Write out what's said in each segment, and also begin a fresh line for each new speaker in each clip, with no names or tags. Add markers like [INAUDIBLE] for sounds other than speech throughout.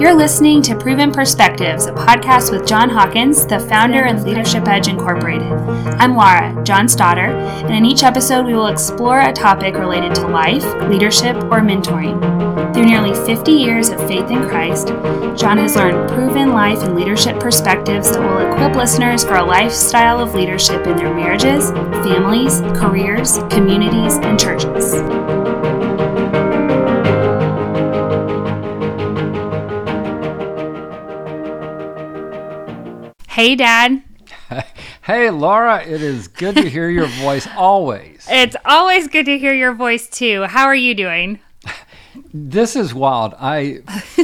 You're listening to Proven Perspectives, a podcast with John Hawkins, the founder of Leadership Edge Incorporated. I'm Laura, John's daughter, and in each episode we will explore a topic related to life, leadership, or mentoring. Through nearly 50 years of faith in Christ, John has learned proven life and leadership perspectives that will equip listeners for a lifestyle of leadership in their marriages, families, careers, communities, and churches. Hey, Dad. [LAUGHS]
Hey, Laura, it is good to hear your voice [LAUGHS] always.
It's always good to hear your voice, too. How are you doing? [LAUGHS]
This is wild. I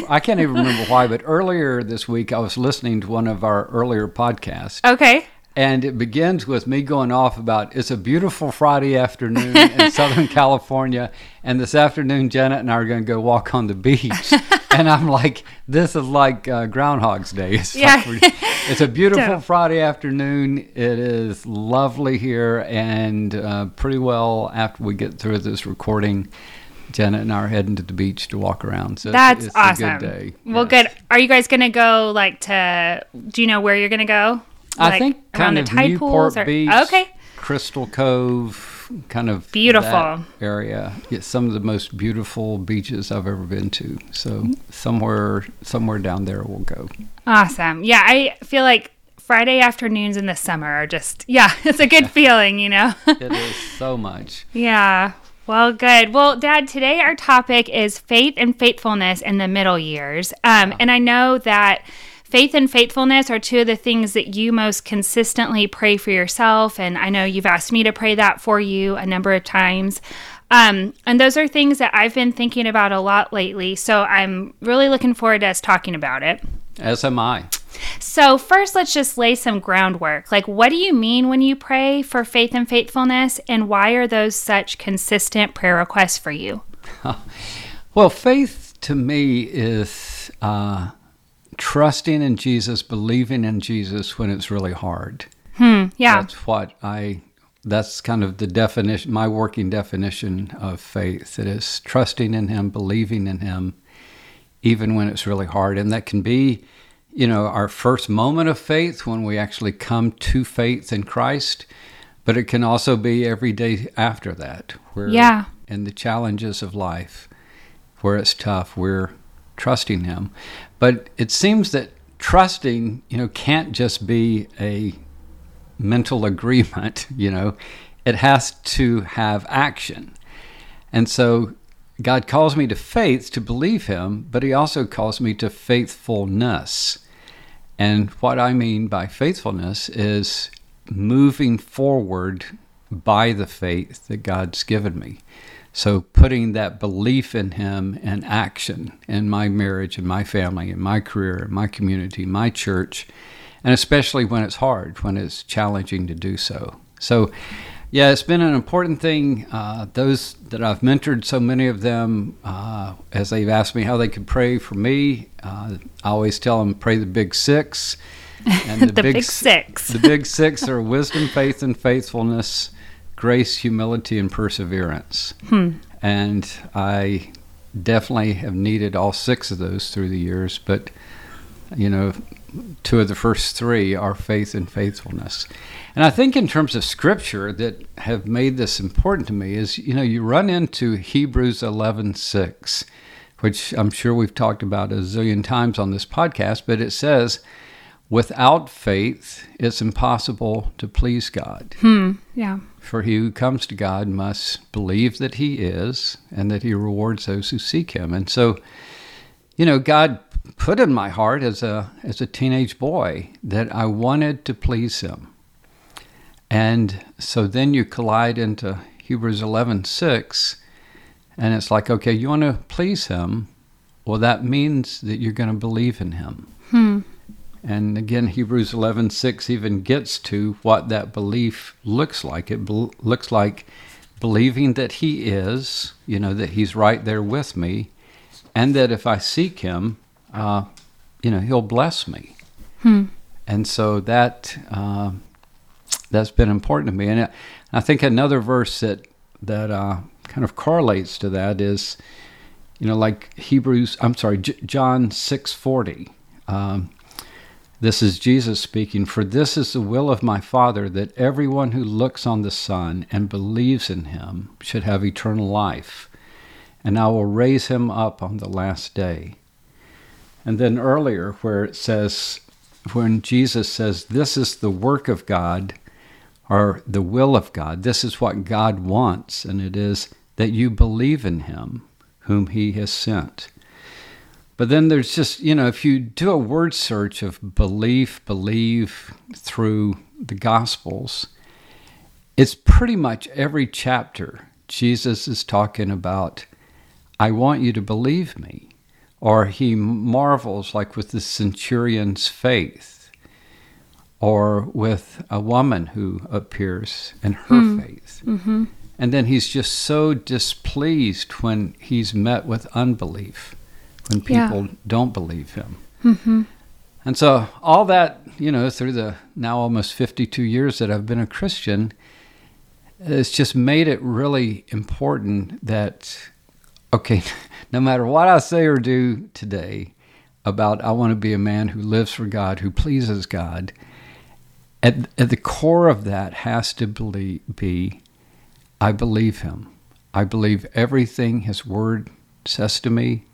I can't even remember why, but earlier this week I was listening to one of our earlier podcasts.
Okay.
And it begins with me going off about it's a beautiful Friday afternoon in [LAUGHS] Southern California, and this afternoon Janet and I are going to go walk on the beach. [LAUGHS] and I'm like, this is like uh, Groundhog's Day. [LAUGHS] It's,
Yeah.
like it's a beautiful Friday afternoon. It is lovely here, and uh, pretty well after we get through this recording, Janet and I are heading to the beach to walk around. So it's-
That's
it's
awesome.
a good day.
Well,
Yes.
good. Are you guys going to go, like, to, do you know where you're going to go?
I
Like,
think
around
kind
the
of
tide
Newport
pools or-
Beach,
Okay.
Crystal Cove, kind of
Beautiful.
area. Yeah, some of the most beautiful beaches I've ever been to. So somewhere, somewhere down there we'll go.
Awesome. Yeah, I feel like Friday afternoons in the summer are just, yeah, [LAUGHS] it's a good feeling, you know? [LAUGHS]
It is [LAUGHS] so much.
yeah. Well, good. Well, Dad, today our topic is faith and faithfulness in the middle years. Um, and I know that faith and faithfulness are two of the things that you most consistently pray for yourself. And I know you've asked me to pray that for you a number of times. Um, and those are things that I've been thinking about a lot lately. So I'm really looking forward to us talking about it.
As am I.
So, first, let's just lay some groundwork. Like, what do you mean when you pray for faith and faithfulness, and why are those such consistent prayer requests for you? [LAUGHS]
Well, faith to me is uh, trusting in Jesus, believing in Jesus when it's really hard.
Hmm. Yeah.
That's what I. That's kind of the definition, my working definition of faith. It is trusting in Him, believing in Him, even when it's really hard, and that can be, you know, our first moment of faith when we actually come to faith in Christ. But it can also be every day after that, where
Yeah.
in the challenges of life, where it's tough, we're trusting Him. But it seems that trusting, you know, can't just be a mental agreement, [LAUGHS] you know, it has to have action. And so God calls me to faith to believe Him, but He also calls me to faithfulness. And what I mean by faithfulness is moving forward by the faith that God's given me. So putting that belief in Him in action in my marriage, in my family, in my career, in my community, my church, and especially when it's hard, when it's challenging to do so. So, yeah, it's been an important thing. Uh, those that I've mentored, so many of them, uh, as they've asked me how they could pray for me, uh, I always tell them pray the big six. [LAUGHS] And
The big
s-
six.
The big six are wisdom, faith, and faithfulness, grace, humility, and perseverance. And I definitely have needed all six of those through the years, but you know, two of the first three are faith and faithfulness. And I think in terms of scripture that have made this important to me is, you know, you run into Hebrews 11:6, which I'm sure we've talked about a zillion times on this podcast, but it says, without faith, it's impossible to please God.
Hmm, Yeah.
For he who comes to God must believe that he is and that he rewards those who seek him. And so, you know, God put in my heart as a as a teenage boy that I wanted to please him. And so then you collide into Hebrews 11:6 and it's like, okay, you want to please him? Well, that means that you're going to believe in him. And again, Hebrews 11:6 even gets to what that belief looks like. It bel looks like believing that He is, you know, that He's right there with me, and that if I seek Him, uh, you know, He'll bless me. And so that uh, that's been important to me. And I think another verse that that uh, kind of correlates to that is you know, like Hebrews, I'm sorry, J- John 6:40. Um, this is Jesus speaking, for this is the will of my Father that everyone who looks on the Son and believes in him should have eternal life, and I will raise him up on the last day. And then earlier, where it says, when Jesus says, This is the work of God, or the will of God, this is what God wants, and it is that you believe in him whom he has sent. But then there's just, you know, if you do a word search of belief, believe through the Gospels, it's pretty much every chapter Jesus is talking about, I want you to believe me. Or he marvels, like with the centurion's faith, or with a woman who appears in her mm. faith. Mm-hmm. And then he's just so displeased when he's met with unbelief when people yeah. don't believe him. Mm-hmm. And so, all that, you know, through the now almost 52 years that I've been a Christian, it's just made it really important that, okay, [LAUGHS] no matter what I say or do today about I want to be a man who lives for God, who pleases God, at, at the core of that has to believe, be I believe him. I believe everything his word says to me.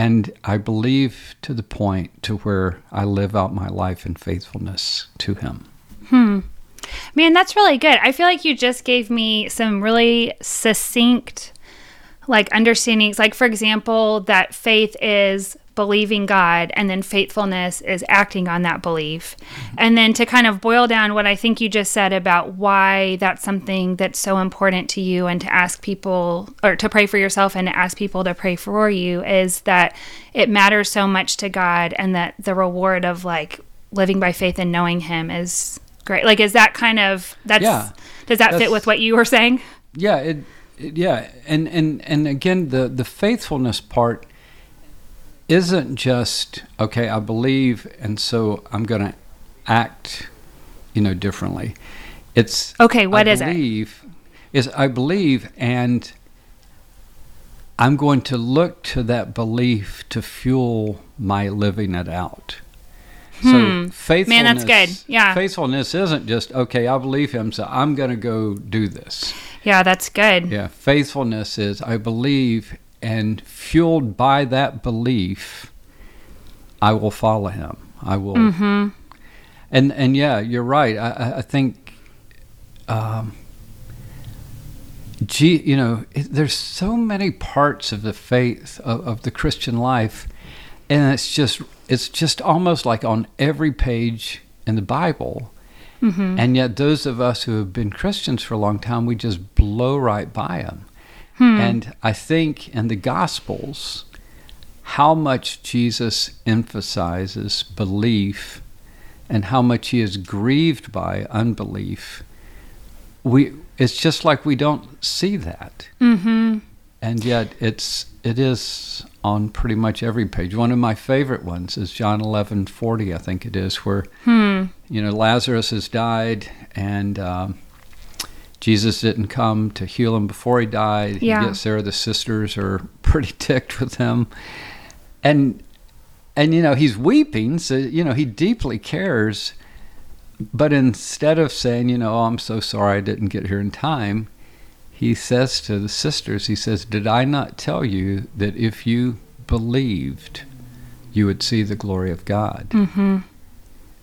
And I believe to the point to where I live out my life in faithfulness to Him.
Hmm. Man, that's really good. I feel like you just gave me some really succinct, like understandings. Like, for example, that faith is believing God, and then faithfulness is acting on that belief. And then to kind of boil down what I think you just said about why that's something that's so important to you, and to ask people or to pray for yourself and to ask people to pray for you is that it matters so much to God, and that the reward of like living by faith and knowing Him is great. Like, is that kind of that's yeah, does that fit with what you were saying?
Yeah, it, it yeah, and and and again the the faithfulness part isn't just okay i believe and so i'm going to act you know differently. It's
okay What
I
is
believe, it is i believe and i'm going to look to that belief to fuel my living it out.
Hmm. so faithfulness man that's good. Yeah.
faithfulness isn't just okay i believe him so i'm going to go do this.
Yeah that's good.
Yeah faithfulness is i believe and fueled by that belief, I will follow him. I will. Mm-hmm. And and yeah, you're right. I, I think, um, gee, you know, it, there's so many parts of the faith of, of the Christian life, and it's just it's just almost like on every page in the Bible. Mm-hmm. And yet, those of us who have been Christians for a long time, we just blow right by them. Hmm. And I think in the Gospels, how much Jesus emphasizes belief and how much he is grieved by unbelief, we it's just like we don't see that. Mm-hmm. And yet it's it is on pretty much every page. One of my favorite ones is John eleven forty, I think it is, where hmm. you know Lazarus has died and. Um, Jesus didn't come to heal him before he died. Yeah. Yet Sarah, the sisters are [LAUGHS] pretty ticked with him. And and you know, he's weeping, so you know, he deeply cares. But instead of saying, you know, oh, I'm so sorry I didn't get here in time, he says to the sisters, he says, Did I not tell you that if you believed, you would see the glory of God? Mm-hmm.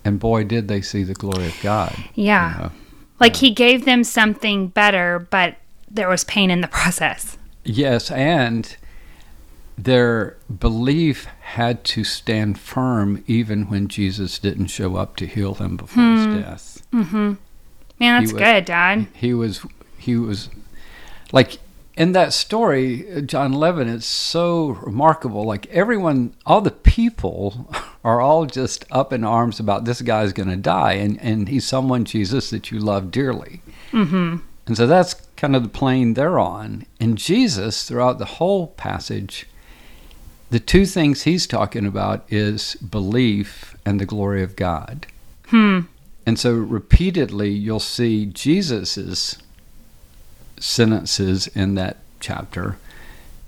And boy, did they see the glory of God.
Yeah. You know? Like he gave them something better, but there was pain in the [LAUGHS] process.
Yes, and their belief had to stand firm even when Jesus didn't show up to heal them before hmm. his death.
Mm-hmm. Man, that's was, good, Dad.
He was he was like in that story, John 11, it's so remarkable. Like everyone, all the people [LAUGHS] are all just up in arms about this guy's going to die, and, and he's someone, Jesus, that you love dearly. Mm-hmm. And so that's kind of the plane they're on. And Jesus, throughout the whole passage, the two things he's talking about is belief and the glory of God. Hmm. And so repeatedly, you'll see Jesus's sentences in that chapter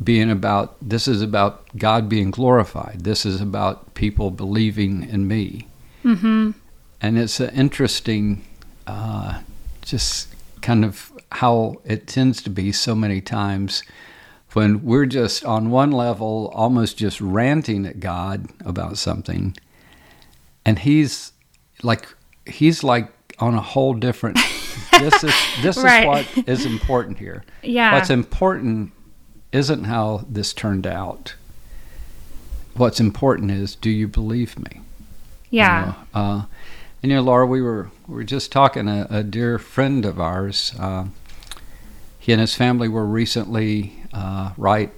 being about this is about God being glorified. This is about people believing in me.
Mm-hmm.
And it's an interesting, uh, just kind of how it tends to be so many times when we're just on one level, almost just ranting at God about something, and He's like, He's like on a whole different. This is this
Right.
is what is important here.
Yeah.
What's important isn't how this turned out. What's important is, do you believe me? you
yeah.
know? Uh, and you know, Laura, we were we were just talking. A, a dear friend of ours, uh, he and his family were recently uh, right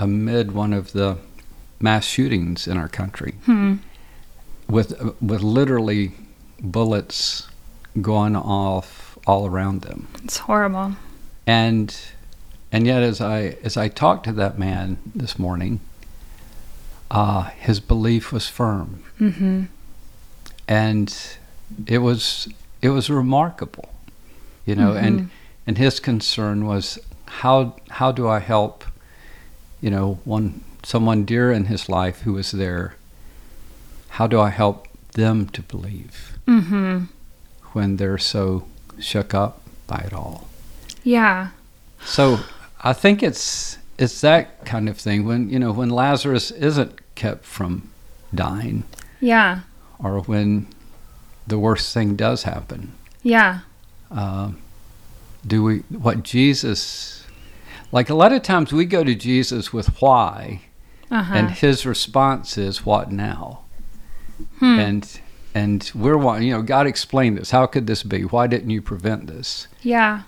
amid one of the mass shootings in our country,
Hmm.
with with literally bullets going off all around them.
It's horrible.
And and yet, as I as I talked to that man this morning, uh, his belief was firm
Mm-hmm.
and it was it was remarkable you know and and his concern was how how do i help you know one someone dear in his life who was there how do i help them to believe
Mm-hmm.
when they're so shook up by it all
Yeah.
so i think it's it's that kind of thing when you know when lazarus isn't kept from dying
Yeah.
or when the worst thing does happen
Yeah.
uh, do we what jesus like a lot of times we go to jesus with why
Uh-huh.
and his response is what now
Hmm.
and and we're you know god explained this. How could this be? Why didn't you prevent this?
Yeah.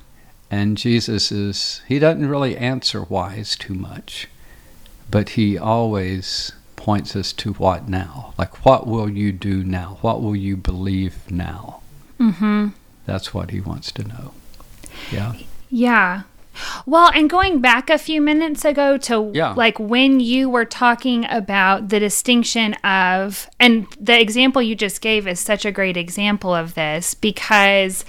and jesus is he doesn't really answer whys too much but he always points us to what now? Like what will you do now? What will you believe now?
Mm-hmm.
that's what he wants to know. Yeah.
Yeah. Well, and going back a few minutes ago to
Yeah.
like when you were talking about the distinction of, and the example you just gave is such a great example of this because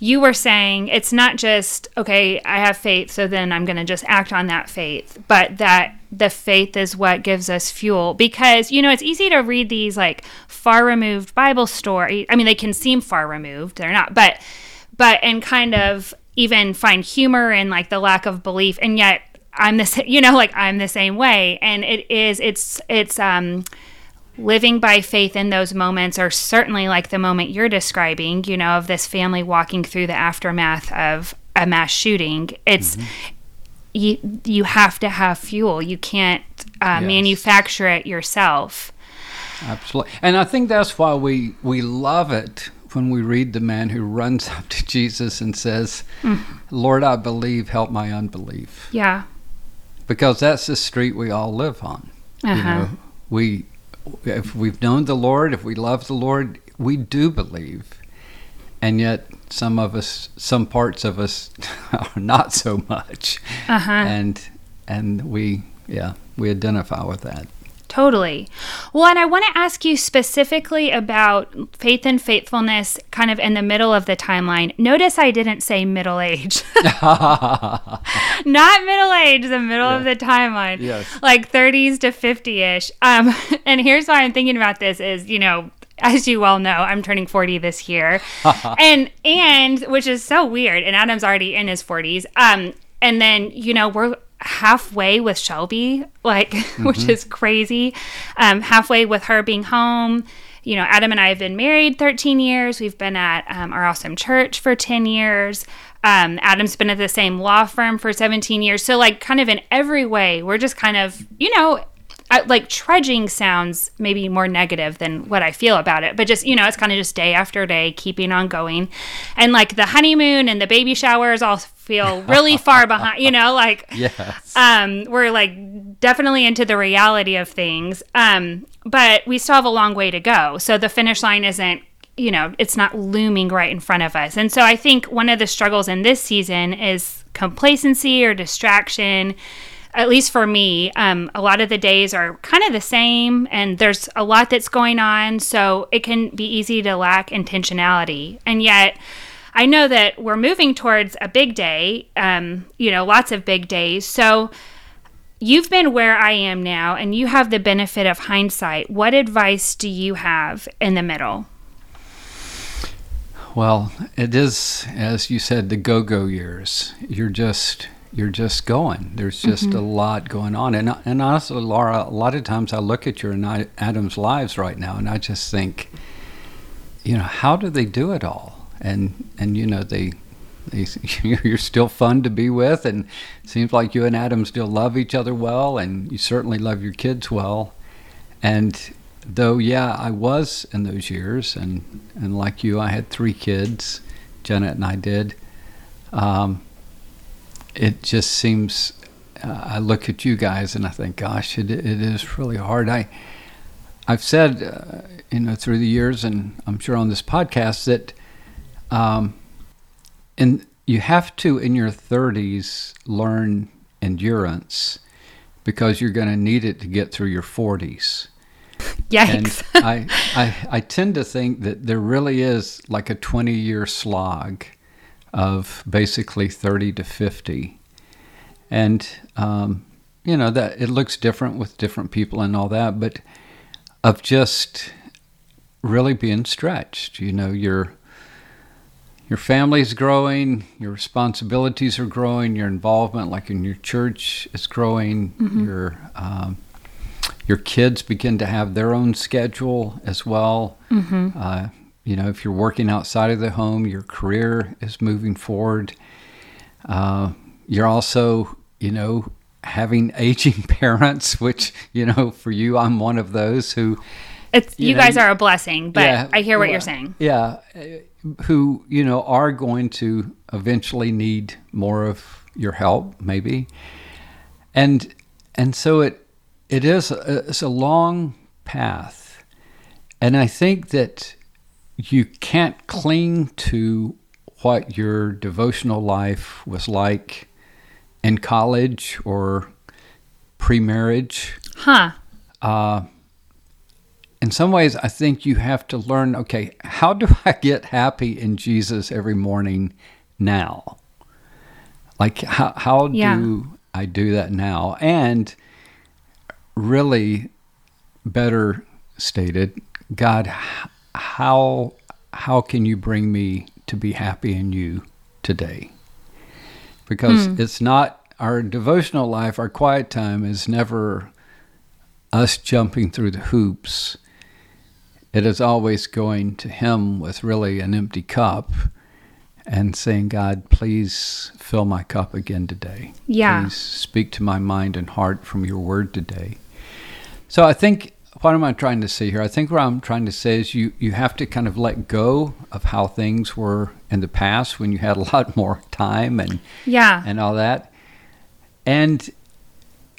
you were saying it's not just, okay, I have faith, so then I'm going to just act on that faith, but that the faith is what gives us fuel. Because, you know, it's easy to read these like far removed Bible story. I mean, they can seem far removed, they're not, but but and kind of even find humor in like the lack of belief and yet i'm this [LAUGHS] you know like i'm the same way. And it is it's it's um living by faith in those moments are certainly like the moment you're describing you know of this family walking through the aftermath of a mass shooting. It's you you have to have fuel. You can't uh,
Yes.
manufacture it yourself.
Absolutely. And I think that's why we, we love it when we read the man who runs [LAUGHS] up to Jesus and says, Lord, I believe, help my unbelief.
yeah
Because that's the street we all live on. You
Uh-huh.
know, we, if we've known the Lord, if we love the Lord, we do believe. And yet, some of us, some parts of us, [LAUGHS] are not so much.
uh-huh
And, and we, yeah, we identify with that.
Totally. Well, and I want to ask you specifically about faith and faithfulness kind of in the middle of the timeline. Notice I didn't say middle age. [LAUGHS] Not middle age, the middle of the timeline.
Yes.
Like 30s to 50ish. Um [LAUGHS] and here's why I'm thinking about this is, you know, as you well know, I'm turning 40 this year. [LAUGHS] and and which is so weird and Adam's already in his 40s. Um and then, you know, we're halfway with Shelby, like, [LAUGHS] which is crazy. Um, halfway with her being home. You know, Adam and I have been married 13 years. We've been at um, our awesome church for 10 years. Um, Adam's been at the same law firm for 17 years. So, like, kind of in every way, we're just kind of, you know, I, like trudging sounds maybe more negative than what I feel about it, but just you know, it's kind of just day after day, keeping on going, and like the honeymoon and the baby showers all feel really [LAUGHS] far behind. You know, like
Yes.
um, we're like definitely into the reality of things, um, but we still have a long way to go. So the finish line isn't you know it's not looming right in front of us and so i think one of the struggles in this season is complacency or distraction at least for me, um, a lot of the days are kind of the same, and there's a lot that's going on, so it can be easy to lack intentionality. And yet, I know that we're moving towards a big day, um, you know, lots of big days. So, you've been where I am now and you have the benefit of hindsight. What advice do you have in the middle?
Well, it is, as you said, the go-go years. You're just you're just going. There's just mm-hmm. a lot going on, and and honestly, Laura, a lot of times I look at your and Adam's lives right now, and I just think, you know, how do they do it all? And and you know they. They, [LAUGHS] you're still fun to be with, and it seems like you and Adam still love each other well, and you certainly love your kids well. And though yeah i was in those years and and like you i had three kids janet and i did um, it just seems uh, i look at you guys and i think gosh it, it is really hard i i've said uh, you know through the years and i'm sure on this podcast that um, and you have to in your 30s learn endurance because you're going to need it to get through your 40s
Yikes.
And I, I, I tend to think that there really is like a 20 year slog of basically 30 to 50. And, um, you know, that it looks different with different people and all that, but of just really being stretched. You know, your your family's growing, your responsibilities are growing, your involvement, like in your church, is growing. Mm-hmm. Your um, your kids begin to have their own schedule as well. Mm-hmm. Uh, you know, if you're working outside of the home, your career is moving forward. Uh, you're also, you know, having [LAUGHS] aging parents, which, you know, for you, I'm one of those who.
It's you, you know, guys are a blessing, but yeah, I hear what you're saying.
Yeah, who you know are going to eventually need more of your help, maybe, and and so it it is a, it's a long path. And I think that you can't cling to what your devotional life was like in college or pre marriage.
Huh.
Uh, in some ways, I think you have to learn okay, how do I get happy in Jesus every morning now? Like, how, how yeah. do I do that now? And really better stated, God, how how can you bring me to be happy in you today? Because mm. it's not our devotional life, our quiet time is never us jumping through the hoops. It is always going to Him with really an empty cup and saying, God, please fill my cup again today.
Yeah.
Please speak to my mind and heart from your word today. So I think what am I trying to say here? I think what I'm trying to say is you you have to kind of let go of how things were in the past when you had a lot [LAUGHS] more time and
yeah
and all that, and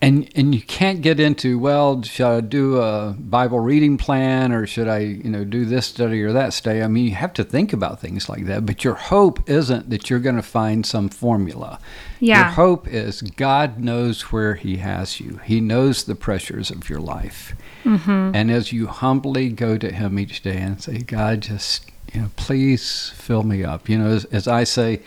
and and you can't get into well should i do a bible reading plan or should i you know do this study or that study? I mean you have to think about things like that but your hope isn't that you're going to find some formula.
Yeah.
your hope is god knows where he has you. He knows the pressures of your life. Mm-hmm. and as you humbly go to him each day and say god just you know please fill me up. You know as, as i say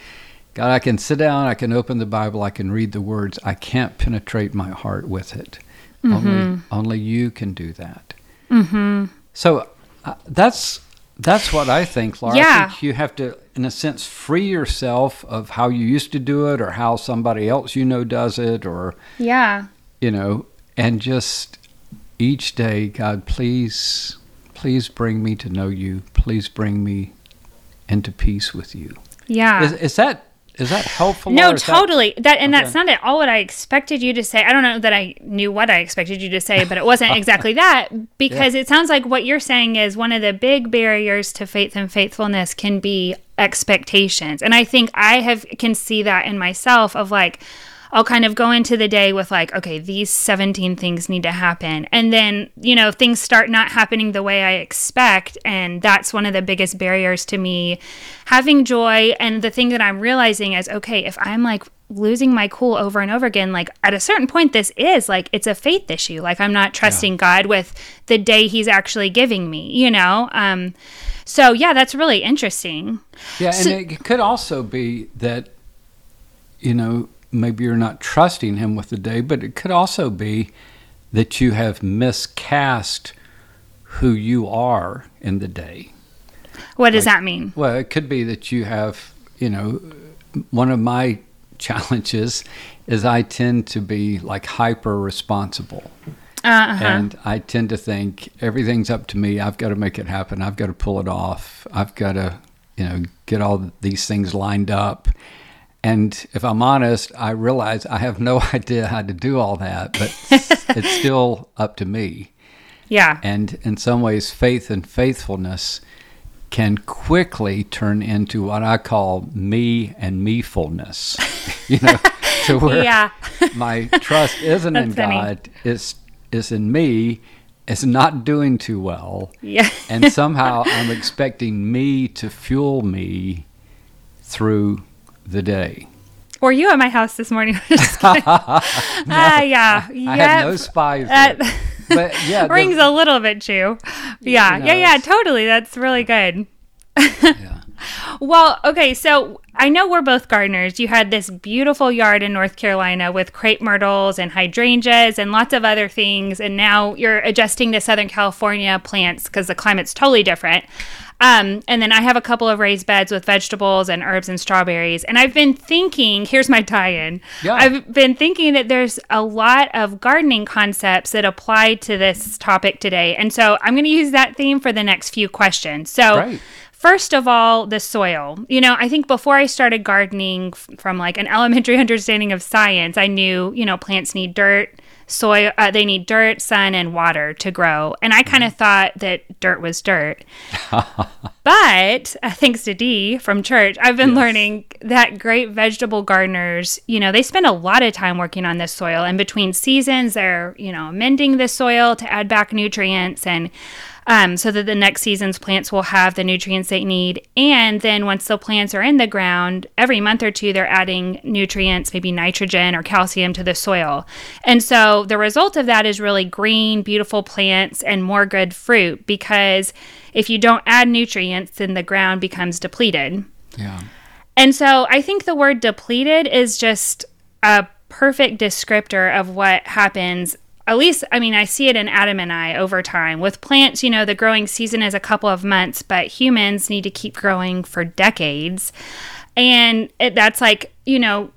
God, I can sit down, I can open the Bible, I can read the words. I can't penetrate my heart with it. Mm-hmm. Only, only you can do that. Mm-hmm. So uh, that's that's what I think, Laura.
Yeah.
I think you have to, in a sense, free yourself of how you used to do it, or how somebody else you know does it, or
yeah,
you know, and just each day, God, please, please bring me to know you. Please bring me into peace with you.
Yeah.
Is, is that is that helpful?
No, totally. That, that and okay. that's not at all what I expected you to say. I don't know that I knew what I expected you to say, but it wasn't exactly [LAUGHS] that because yeah. it sounds like what you're saying is one of the big barriers to faith and faithfulness can be expectations. And I think I have can see that in myself of like I'll kind of go into the day with like, okay, these 17 things need to happen. And then, you know, things start not happening the way I expect. And that's one of the biggest barriers to me having joy. And the thing that I'm realizing is, okay, if I'm like losing my cool over and over again, like at a certain point, this is like, it's a faith issue. Like I'm not trusting yeah. God with the day he's actually giving me, you know? Um, so yeah, that's really interesting.
Yeah. And so, it could also be that, you know, maybe you're not trusting Him with the day, but it could also be that you have miscast who you are in the day.
What does
Like-
that mean?
Well, it could be that you have, you know, one of my [LAUGHS] challenges is I tend to be like hyper responsible.
Uh-huh.
And I tend to think everything's up to me. I've got to make it happen. I've got to pull it off. I've got to, you know, get all these things lined up. And if I'm honest, I realize I have no [LAUGHS] idea how to do all that, but [LAUGHS] it's still up to me.
yeah.
And in some ways, faith and faithfulness can quickly turn into what I call me and mefulness. [LAUGHS] you know, to where
Yeah.
my trust isn't in
funny.
God, it's, is in me, It's not doing too well,
Yeah.
and somehow I'm expecting me to fuel me through the day.
Were you at my house this morning? [LAUGHS] Just kidding. [LAUGHS] Ah, yeah.
I
yeah.
had no spies.
That
but yeah, [LAUGHS] the-
rings a little bit true. Yeah.
You know,
yeah. Yeah. Totally. That's really good.
yeah.
Well, okay, so I know we're both gardeners. You had this beautiful yard in North Carolina with crepe myrtles and hydrangeas and lots of other things, and now you're adjusting to Southern California plants because the climate's totally different. Um, and then I have a couple of raised beds with vegetables and herbs and strawberries. And I've been thinking, [LAUGHS] here's my tie-in.
Yeah.
I've been thinking that there's a lot of gardening concepts that apply to this topic today. And so I'm going to use that theme for the next few questions. So
Great.
First of all, the soil. You know, I think before I started gardening f- from like an elementary [LAUGHS] understanding of science, I knew, you know, plants need dirt, soil, uh, they need dirt, sun, and water to grow. And I kind of thought that dirt was dirt. [LAUGHS] but uh, thanks to Dee from church, I've been learning that great vegetable gardeners, you know, they spend a lot of time working on this soil. And between seasons, they're, you know, mending the soil to add back nutrients and um, so that the next season's plants will have the nutrients they need. And then once the plants are in the ground, every month or two, they're adding nutrients, maybe nitrogen or calcium to the soil. And so the result of that is really green, beautiful plants and more good fruit because if you don't add nutrients, then the ground becomes depleted.
Yeah.
And so I think the word depleted is just a perfect descriptor of what happens. At least, I mean, I see it in Adam and I over time. With plants, you know, the growing season is a couple of months, but humans need to keep growing for decades. And it, that's like, you know,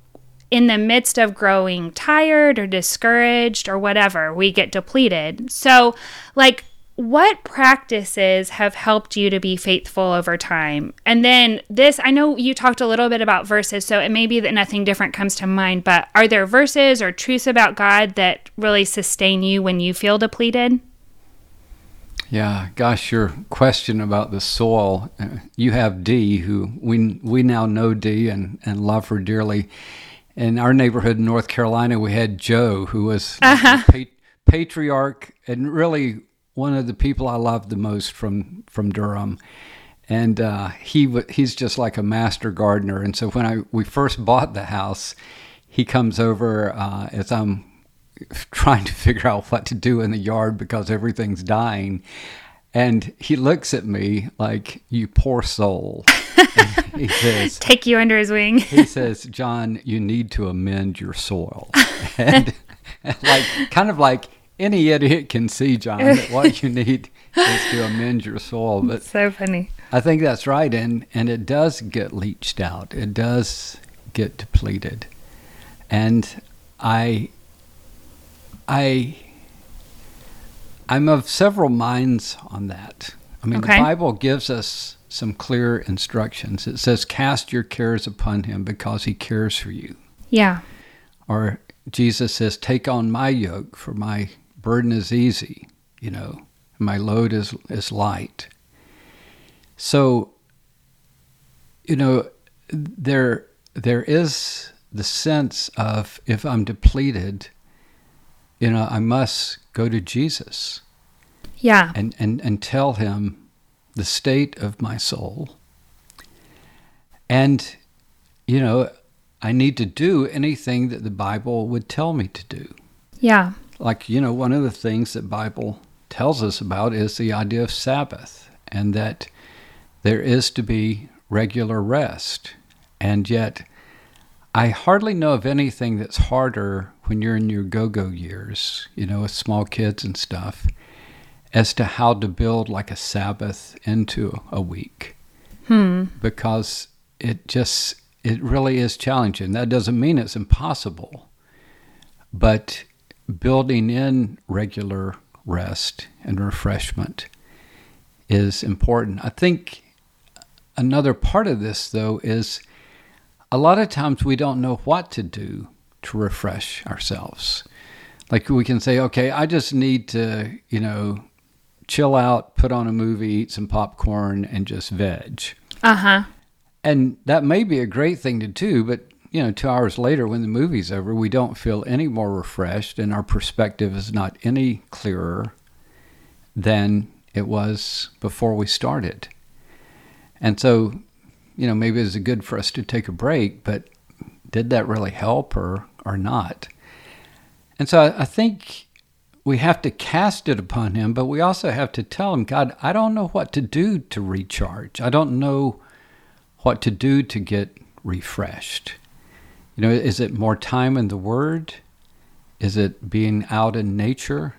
in the midst of growing tired or discouraged or whatever, we get depleted. So, like, what practices have helped you to be faithful over time? And then this, I know you talked a little bit about verses, so it may be that nothing different comes to mind, but are there verses or truths about God that really sustain you when you feel depleted?
Yeah, gosh, your question about the soil. You have Dee, who we we now know Dee and, and love her dearly. In our neighborhood in North Carolina, we had Joe, who was like the pa- patriarch and really one of the people I love the most from from Durham. And uh, he he's just like a master gardener. And so when I we first bought the house, he comes over uh, as I'm [LAUGHS] trying to figure out what to do in the yard because everything's dying. And he looks at me like, you poor soul. [LAUGHS] He says,
Take you under his wing.
he says, John, you need to amend your soil. [LAUGHS] and like, kind of like any idiot can see, John, that what you [LAUGHS] need is to amend your soil. But
so funny.
I think that's right, and and it does get leached out. It does get depleted, and I, I, I'm of several minds on that. I mean,
Okay.
the Bible gives us some clear instructions. It says, "Cast your cares upon Him, because He cares for you."
Yeah.
Or Jesus says, "Take on my yoke, for my burden is easy, you know, my load is is light." So, you know, there there is the sense of if I'm depleted, you know, I must go to Jesus
Yeah.
and, and, and tell him the state of my soul. And, you know, I need to do anything that the Bible would tell me to do.
Yeah.
Like, you know, one of the things that Bible tells us about is the idea of Sabbath and that there is to be regular rest. And yet I hardly know of anything that's harder when you're in your go go years, you know, with small kids and stuff, as to how to build like a Sabbath into a week.
Hmm.
Because it just, it really is challenging. That doesn't mean it's impossible, but building in regular rest and refreshment is important. I think another part of this, though, is a lot of times we don't know what to do to refresh ourselves. Like we can say, okay, I just need to, you know, chill out, put on a movie, eat some popcorn, and just veg.
Uh huh.
And that may be a great thing to do, but you know, two hours later when the movie's over, we don't feel any more refreshed and our perspective is not any clearer than it was before we started. And so, you know, maybe it's good for us to take a break, but did that really help or, or not? And so I, I think we have to cast it upon Him, but we also have to tell Him, God, I don't know what to do to recharge. I don't know what to do to get refreshed. You know, is it more time in the Word? Is it being out in nature?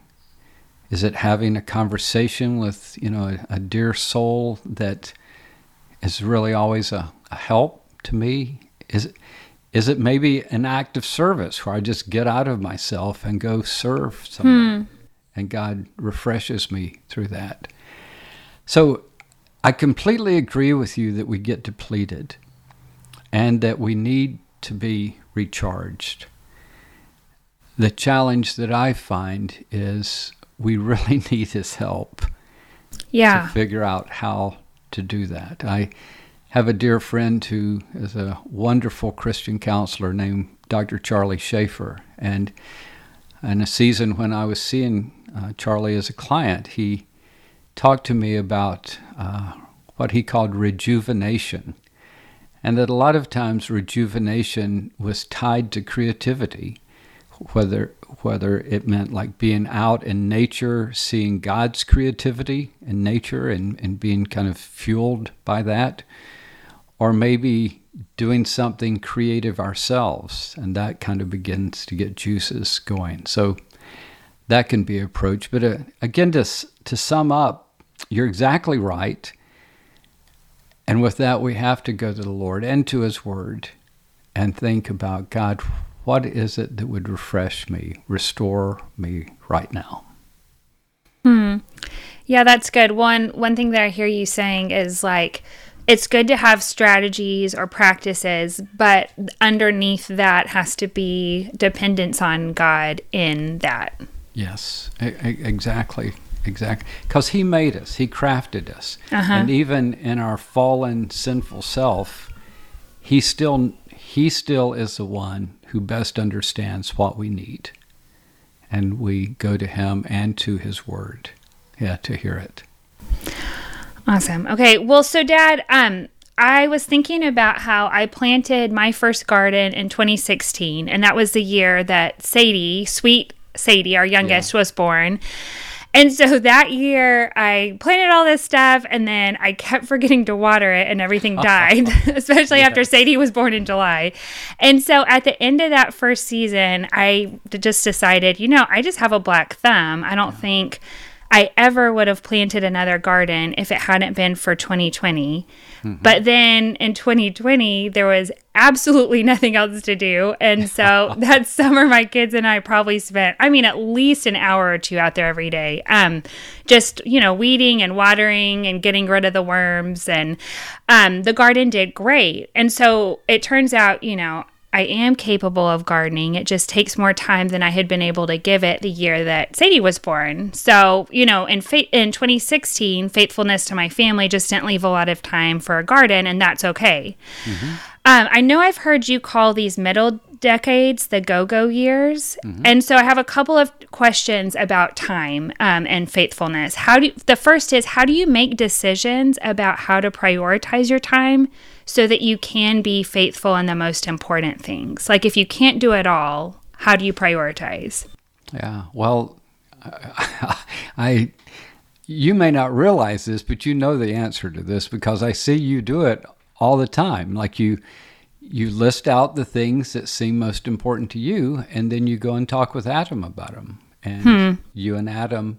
Is it having a conversation with, you know, a, a dear soul that is really always a, a help to me? Is it, is it maybe an act of service where I just get out of myself and go serve someone? Hmm. And God refreshes me through that. So I completely agree with you that we get depleted and that we need to be recharged. The challenge that I find is we [LAUGHS] really need his help
yeah.
to figure out how to do that. I have a dear friend who is a wonderful Christian counselor named Dr. Charlie Schaefer. And in a season when I was seeing uh, Charlie as a client, he talked to me about uh, what he called rejuvenation and that a lot of times rejuvenation was tied to creativity, whether whether it meant like being out in nature, seeing God's creativity in nature and, and being kind of fueled by that, or maybe doing something creative ourselves, and that kind of begins to get juices going. So that can be approached. But uh, again, to, to sum up, you're exactly right and with that, we have to go to the Lord and to His Word and think about God, what is it that would refresh me, restore me right now?
Hmm. Yeah, that's good. One one thing that I hear you saying is like it's good to have strategies or practices, but underneath that has to be dependence on God in that.
Yes, exactly. Exactly. Because He made us, He crafted us.
Uh-huh.
And even in our fallen, sinful self, He still, He still is the one who best understands what we need. And we go to Him and to His Word, yeah, to hear it.
Awesome. Okay. Well, so Dad, um, I was thinking about how I planted my first garden in 2016, and that was the year that Sadie, sweet Sadie, our youngest, yeah. was born. And so that year, I planted all this stuff, and then I kept [LAUGHS] forgetting to water it, and everything [LAUGHS] died, [LAUGHS] especially after Sadie was born in July. And so at the end of that first season, I just decided, you know, I just have a black thumb. I don't yeah. think I ever would have planted another garden if it hadn't been for 2020. Mm-hmm. But then in 2020, there was absolutely nothing else to do. And so [LAUGHS] that summer, my kids and I probably spent, I mean, at least an hour or two out there every day, um, just, you know, weeding and watering and getting rid of the worms. And um, the garden did great. And so it turns out, you know, I am capable of gardening. It just takes more time than I had been able to give it the year that Sadie was born. So, you know, in fa- in 2016, faithfulness to my family just didn't leave a lot of time for a garden, and that's okay. Mm-hmm. Um, I know I've heard you call these middle decades the go-go years, mm-hmm. and so I have a couple of questions about time um, and faithfulness. How do you, the first is how do you make decisions about how to prioritize your time? so that you can be faithful in the most important things. Like if you can't do it all, how do you prioritize?
Yeah, well, [LAUGHS] I you may not realize this, but you know the answer to this because I see you do it all the time. Like you you list out the things that seem most important to you, and then you go and talk with Adam about them. And
Hmm.
you and Adam,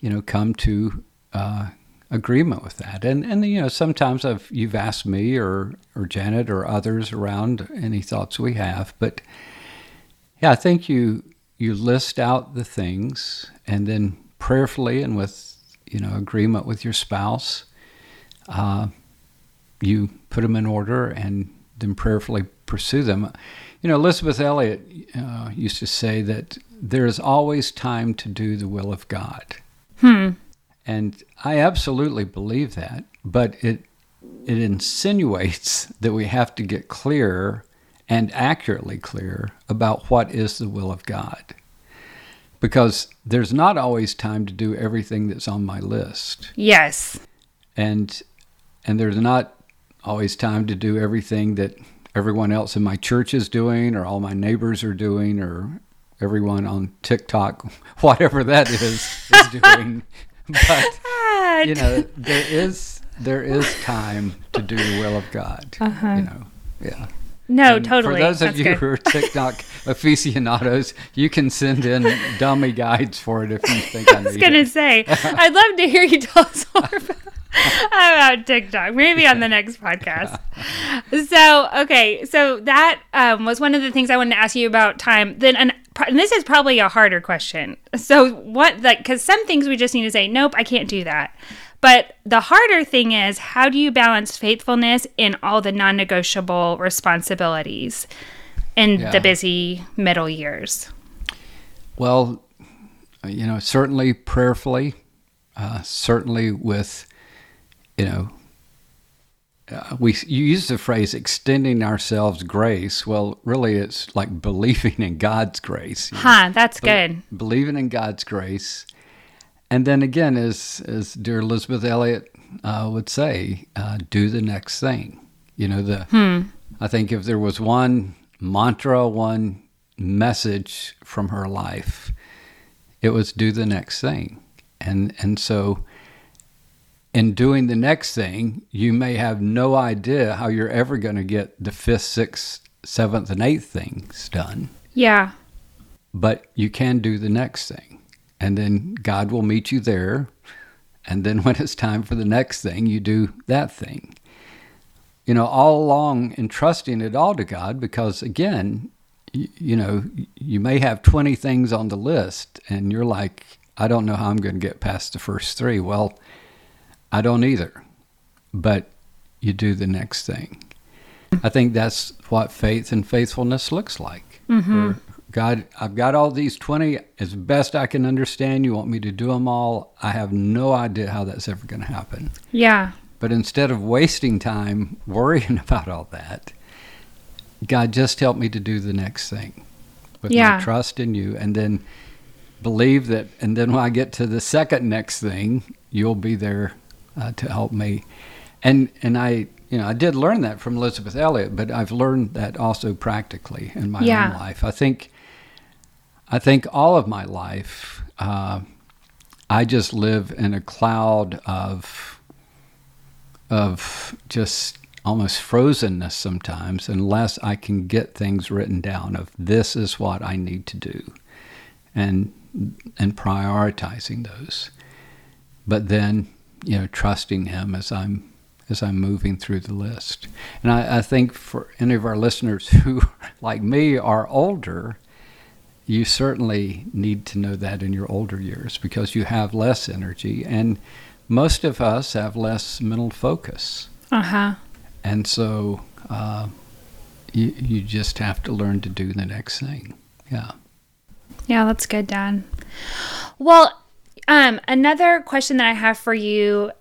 you know, come to uh, agreement with that. And and you know, sometimes I've you've asked me or or Janet or others around any thoughts we have, but yeah, I think you you list out the things and then prayerfully and with you know agreement with your spouse, uh, you put them in order and then prayerfully pursue them. You know, Elisabeth Elliot uh, used to say that there is always time to do the will of God.
Hmm.
And I absolutely believe that, but it it insinuates [LAUGHS] that we have to get clear and accurately clear about what is the will of God. Because there's not always time to do everything that's on my list.
Yes.
And and there's not always time to do everything that everyone else in my church is doing or all my neighbors are doing or everyone on TikTok, [LAUGHS] whatever that is, is [LAUGHS] doing. But you know, there is there is time to do the will of God.
Uh-huh.
You know, yeah.
no,
And
totally.
For those of
That's
you
good.
who are TikTok [LAUGHS] aficionados, you can send in dummy guides for it if you think I,
I was gonna say, I'd love to hear you tell us more about, about TikTok, maybe on the next podcast. So, okay, so that um, was one of the things I wanted to ask you about time. Then, and, and this is probably a harder question. So, what, like, because some things we just need to say, nope, I can't do that. But the harder thing is, how do you balance faithfulness in all the non negotiable responsibilities in
Yeah.
the busy middle years?
Well, you know, certainly prayerfully, uh, certainly with, you know, uh, we you use the phrase extending ourselves grace. Well, really, it's like believing in God's grace. you know.
Huh, that's
Be-
good.
Believing in God's grace, and then again, as as dear Elisabeth Elliot uh, would say, uh, do the next thing. You know, the I think if there was one mantra, one message from her life, it was do the next thing, and and so. In doing the next thing, you may have no idea how you're ever going to get the fifth, sixth, seventh, and eighth things done
Yeah.
but you can do the next thing. And then God will meet you there. And then [LAUGHS] when it's time for the next thing, you do that thing. You know, all along entrusting it all to God because, again, you, you know, you may have 20 things on the list and you're like, I don't know how I'm going to get past the first three. Well, I don't either. But you do the next thing. I think that's what faith and faithfulness looks like. Mm-hmm. Where God, I've got all these 20 as best I can understand. You want me to do them all. I have no idea how that's ever going to happen.
Yeah.
But instead of wasting time worrying [LAUGHS] about all that, God just help me to do the next thing with
Yeah.
my trust in you and then believe that and then when I get to the second next thing, you'll be there uh, to help me. And and I you know, I did learn that from Elisabeth Elliot, but I've learned that also practically in my
Yeah.
own life. I think I think all of my life uh, I just live in a cloud of of just almost frozenness sometimes unless I can get things written down of this is what I need to do and and prioritizing those. But then, you know, trusting him as I'm as I'm moving through the list. And I, I think for any of our listeners [LAUGHS] who like me are older, you certainly need to know that in your older years because you have less energy and most of us have less mental focus.
Uh huh.
And so uh, you, you just have to learn to do the next thing. Yeah.
Yeah, that's good, Dad. Well, um, another question that I have for you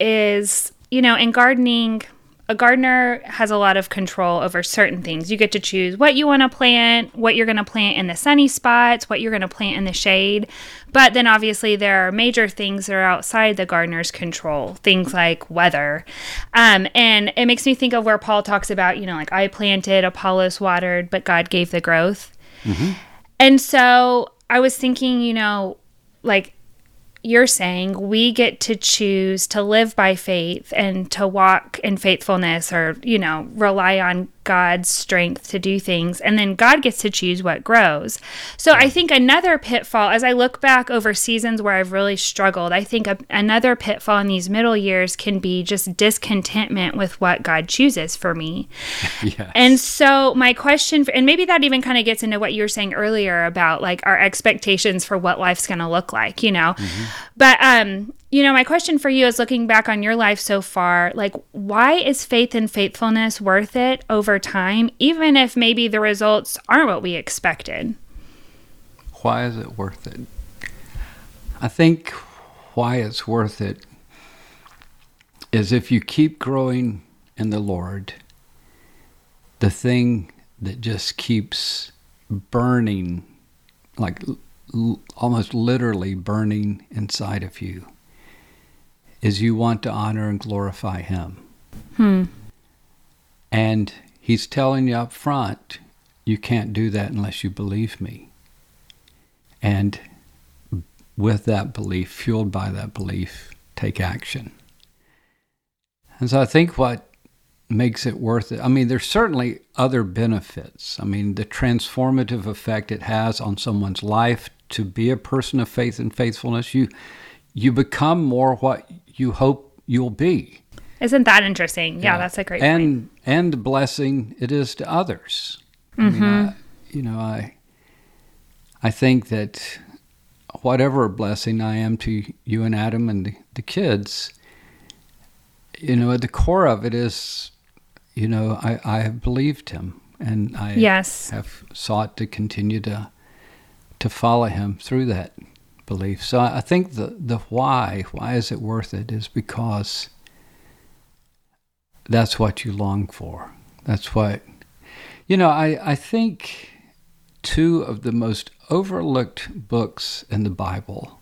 is, you know, in gardening, a gardener has a lot of control over certain things. You get to choose what you want to plant, what you're going to plant in the sunny spots, what you're going to plant in the shade. But then obviously there are major things that are outside the gardener's control, things like weather. Um, and it makes me think of where Paul talks about, you know, like I planted, Apollos watered, but God gave the growth. And so I was thinking, you know, like you're saying, we get to choose to live by faith and to walk in faithfulness or, you know, rely on God's strength to do things, and then God gets to choose what grows. So I think another pitfall, as I look back over seasons where I've really struggled, I think a, another pitfall in these middle years can be just discontentment with what God chooses for me. [LAUGHS] yes. And so my question, for, and maybe that even kind of gets into what you were saying earlier about like our expectations for what life's going to look like, you know. Mm-hmm. But um, you know, my question for you is looking back on your life so far, like, why is faith and faithfulness worth it over time, even if maybe the results aren't what we expected?
Why is it worth it? I think why it's worth it is if you keep growing in the Lord, the thing that just keeps burning, like l- almost literally burning inside of you is you want to honor and glorify Him. Hmm. And He's telling you up front, you can't do that unless you believe me. And with that belief, fueled by that belief, take action. And so I think what makes it worth it, I mean, there's certainly other benefits. I mean, the transformative effect it has on someone's life to be a person of faith and faithfulness. You you become more what you hope you'll be.
Isn't that interesting? Yeah, yeah. that's a great
and, point. And blessing it is to others. Mm-hmm. I mean, mm-hmm. I, you know, I I think that whatever blessing I am to you and Adam and the, the kids, you know, at the core of it is, you know, I, I have believed him and I
yes.
have sought to continue to to follow him through that belief. So I think the the why, why is it worth it, is because that's what you long for. That's what you know. I I think two of the most overlooked books in the Bible.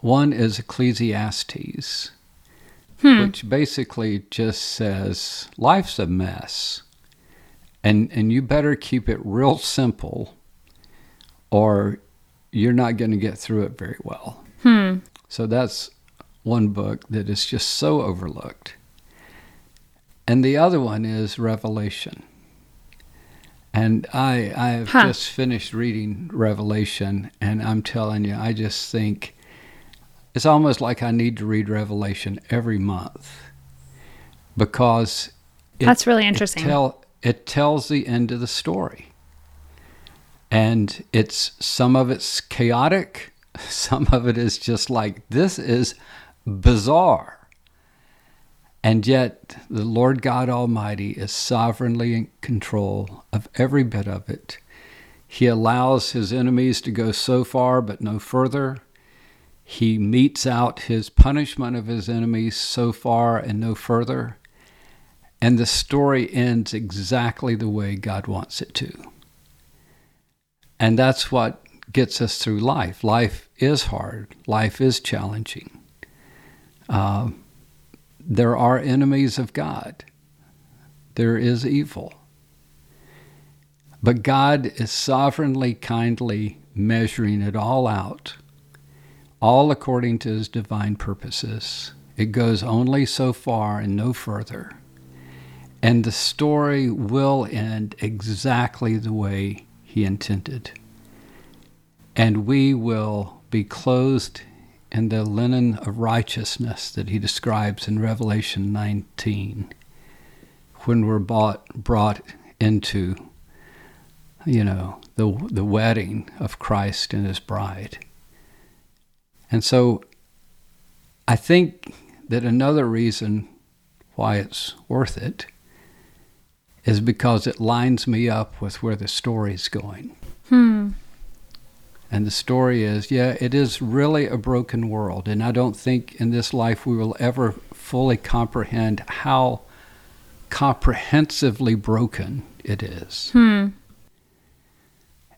One is Ecclesiastes, hmm. which basically just says life's a mess, and and you better keep it real simple, or you're not going to get through it very well. Hmm. So that's one book that is just so overlooked. And the other one is Revelation. And I I have huh. just finished reading Revelation and I'm telling you I just think it's almost like I need to read Revelation every month because
it, That's really interesting.
It, tell, it tells the end of the story and it's some of it's chaotic [LAUGHS] some of it is just like this is bizarre. And yet the lord god almighty is sovereignly in control of every bit of it. He allows his enemies to go so far but no further. He metes out his punishment of his enemies so far and no further. And the story ends exactly the way god wants it to and that's what gets us through life. Life is hard, life is challenging. Uh, there are enemies of God, there is evil. But God is sovereignly, kindly measuring it all out, all according to his divine purposes. It goes only so far and no further. And the story will end exactly the way he intended. And we will be clothed in the linen of righteousness that he describes in Revelation 19 when we're bought, brought into, you know, the, the wedding of Christ and his bride. And so I think that another reason why it's worth it is because it lines me up with where the story's going. Hmm. And the story is yeah, it is really a broken world. And I don't think in this life we will ever fully comprehend how comprehensively broken it is. Hmm.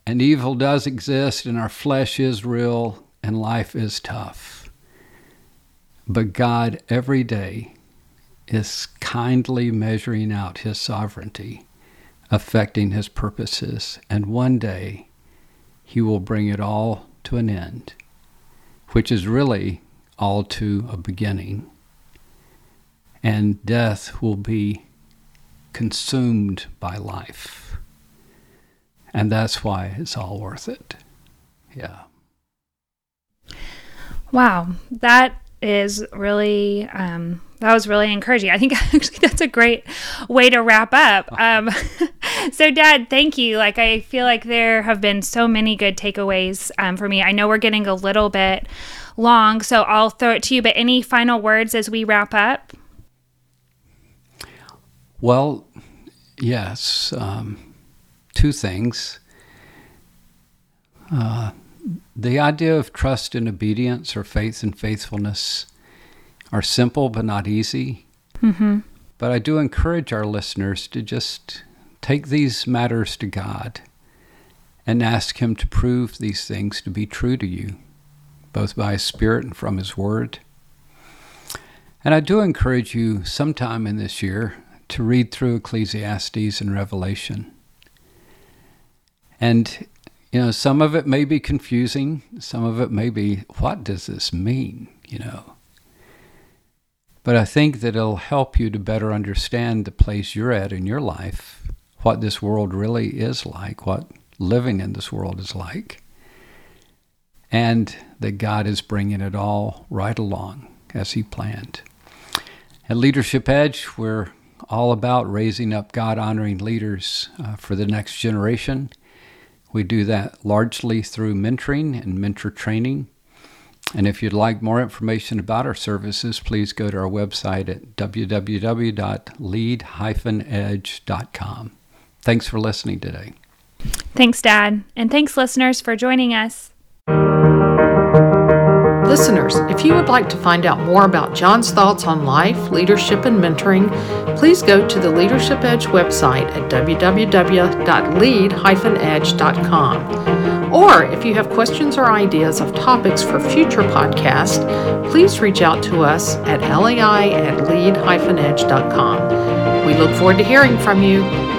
And evil does exist, and our flesh is real, and life is tough. But God, every day, is kindly measuring out his sovereignty, affecting his purposes, and one day he will bring it all to an end, which is really all to a beginning. And death will be consumed by life. And that's why it's all worth it. Yeah.
Wow. That is really um, that was really encouraging. I think [LAUGHS] actually that's a great way to wrap up. [LAUGHS] Um, [LAUGHS] so, Dad, thank you. Like, I feel like there have been so many good takeaways um, for me. I know we're getting a little bit long, so I'll throw it to you. But any final words as we wrap up?
Well, yes. Um, two things. Uh, the idea of trust and obedience or faith and faithfulness are simple but not easy. Mm-hmm. But I do encourage our listeners to just take these matters to God and ask Him to prove these things to be true to you, both by His Spirit and from His Word. And I do encourage you sometime in this year to read through Ecclesiastes and Revelation. And, you know, some of it may be confusing, some of it may be, what does this mean? You know. But I think that it'll help you to better understand the place you're at in your life, what this world really is like, what living in this world is like, and that God is bringing it all right along as He planned. At Leadership Edge, we're all about raising up God honoring leaders uh, for the next generation. We do that largely through mentoring and mentor training. And if you'd like more information about our services, please go to our website at www.lead-edge.com. Thanks for listening today.
Thanks, Dad. And thanks, listeners, for joining us.
Listeners, if you would like to find out more about John's thoughts on life, leadership, and mentoring, please go to the Leadership Edge website at www.lead-edge.com. Or if you have questions or ideas of topics for future podcasts, please reach out to us at lai at lead-edge.com. We look forward to hearing from you.